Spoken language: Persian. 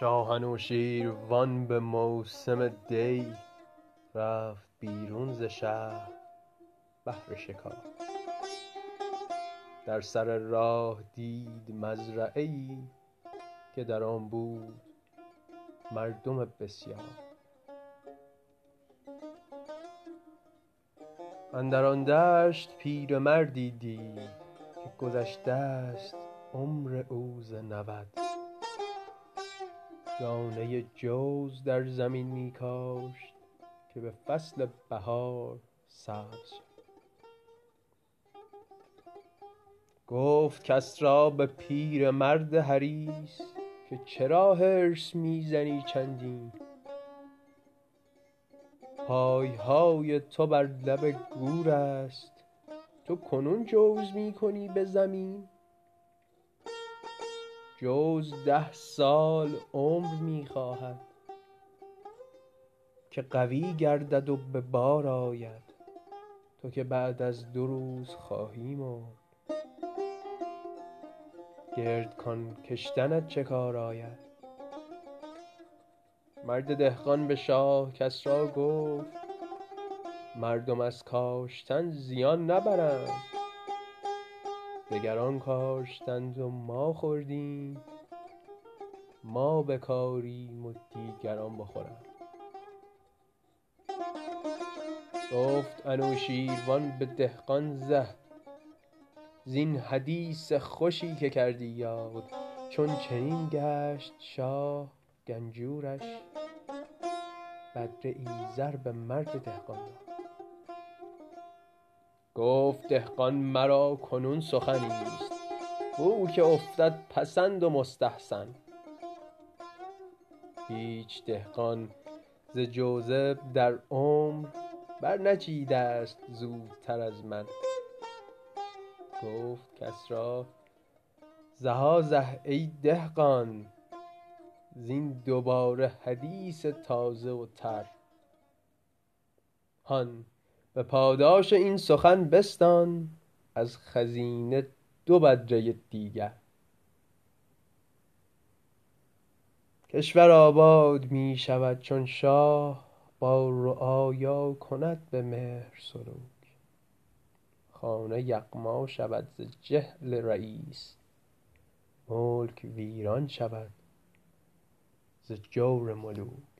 شاهنوشیروان به موسم دی رفت بیرون ز شهر بهر شکار. در سر راه دید مزرعه ای که در آن بود مردم بسیار. اندر آن دشت پیرمردی دید که گذشته ست عمر او ز نود. دانه جوز در زمین می کاشت که به فصل بهار سبز گفت کس را به پیرمرد حریص که چرا حرص می زنی چندین؟ پای های تو بر لب گور است تو کنون جوز می کنی به زمین؟ جوز ده سال عمر می خواهد که قوی گردد و به بار آید. تو که بعد از دو روز خواهی مرد. گردکان کشتنت چه کار آید. مرد دهقان به شاه کسری گفت مردم از کاشتن زیان نبرند. دگران کاشتند و ما خوردیم. ما بکاریم و دیگران بخورند. گفت انوشیروان به دهقان زه زین حدیث خوشی که کردی یاد چون چنین گشت شاه گنجورش. بدره ای زر به مرد دهقان داد. گفت دهقان مرا کنون سخنی ست بو که افتد پسند و مستحسن. هیچ دهقان ز جوزه در عمر برنچیده ست زودتر از من. گفت کسری زها زه ای دهقان زین دوباره حدیث تازه و تر. هان به پاداش این سخن بستان از خزینه دو بدره دیگر. کشور آباد می شود چون شاه با رعایا کند به مهر سلوک خانه یغما شود ز جهل رییس. ملک ویران شود ز جور ملوک